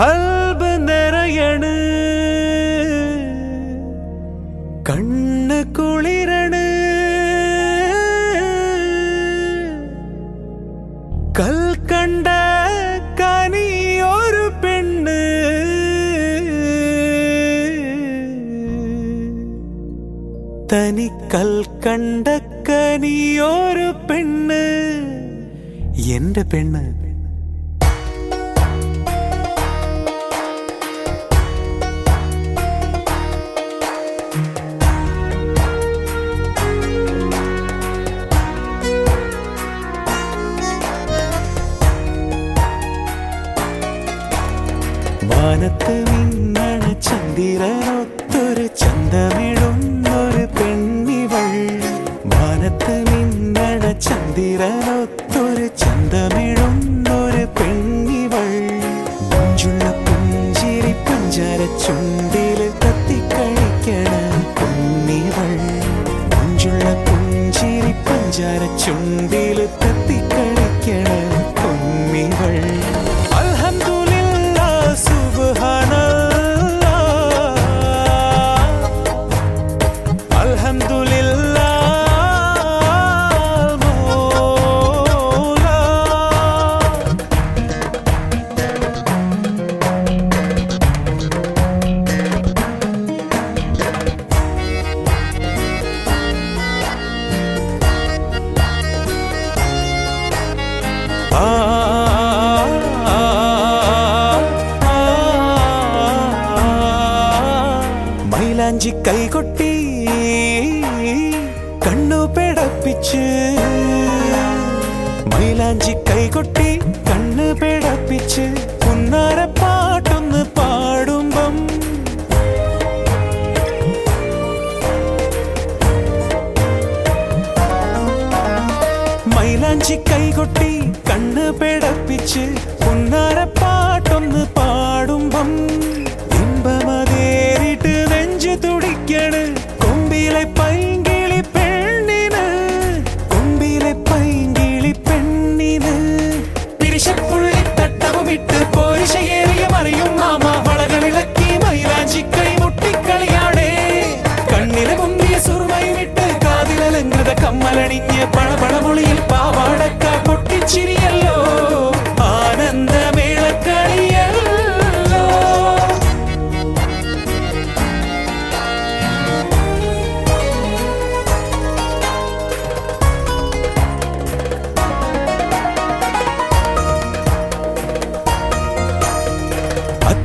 கல்பு நிறையணு. கண்ணு குளிரணு. கல் கண்ட கனி ஒரு பெண்ணு. தனி கல் கண்ட கனி ஒரு பெண்ணு. என்ற பெண்ணு? വാനത്ത് മിന്നണ ചന്ദിരനൊത്തൊരു ചന്തമിടുന്നൊരു പെണ്ണിവൾ. വാനത്ത് മിന്നണ ചന്ദിരനൊത്തൊരു ചന്തമിടുന്നൊരു പെണ്ണിവൾ. മുഞ്ചുള്ള പുഞ്ചിരി പഞ്ചാര ചുണ്ടിൽ കത്തിക്കഴിക്കണ പൊന്നിവൾ. മുഞ്ചുള്ള പുഞ്ചിരി പഞ്ചാര ചുണ്ടിൽ മൈലാഞ്ചി കൈകൊട്ടി കണ്ണു പെടപ്പിച്ച്. മൈലാഞ്ചി കൈകൊട്ടി കണ്ണ് പിടപ്പിച്ച്. പുന്നാര പാട്ടൊന്ന് പാടുമ്പം. മൈലാഞ്ചി കൈകൊട്ടി കണ്ണ് പിടപ്പിച്ച്. പുന്നാര പാട്ടൊന്ന് പാടുമ്പം. விட்டு போரிச ஏறிய மறையும் மாமா வளர விளக்கி மயிலாஞ்சி கை முட்டி களியாடே. கண்ணில முந்திய சுருமை விட்டு காதில் அலங்குத கம்மலணிஞ்ச பழ பழமொழியில் பா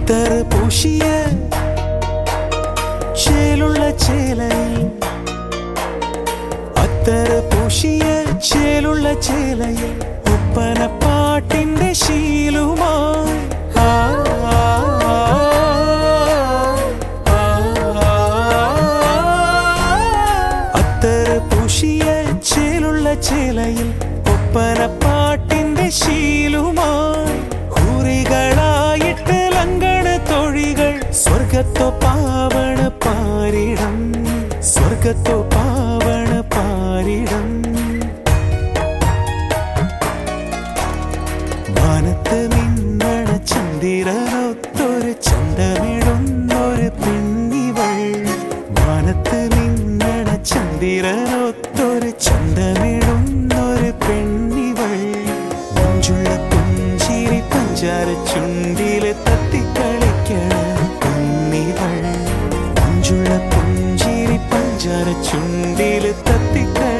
അത്തറ് പൂശിയ ചേലുള്ള ചേലയിൽ. അത്തറ് പൂശിയ ചേലുള്ള ചേലയിൽ ഒപ്പന പാട്ടിന്റെ ശീലുമായി. ആ, പൂശിയ ചേലുള്ള ചേലയിൽ ഒപ്പന പാട്ടിന്റെ ശീലുമായി. തൊഴികൾ സ്വർഗത്തോ പാവണ പാരിടം. സ്വർഗത്തോ പാവണ പാരിടം. വാനത്ത് നിന്നണ ചന്ദിരനൊത്തൊരു ചന്തമിടുന്നൊരു പെണ്ണിവൾ. വാനത്ത് നിന്നണ ചന്ദിരനൊത്തൊരു ചന്തമിടുന്നൊരു കുന്നിവൾ മുഞ്ചുള്ള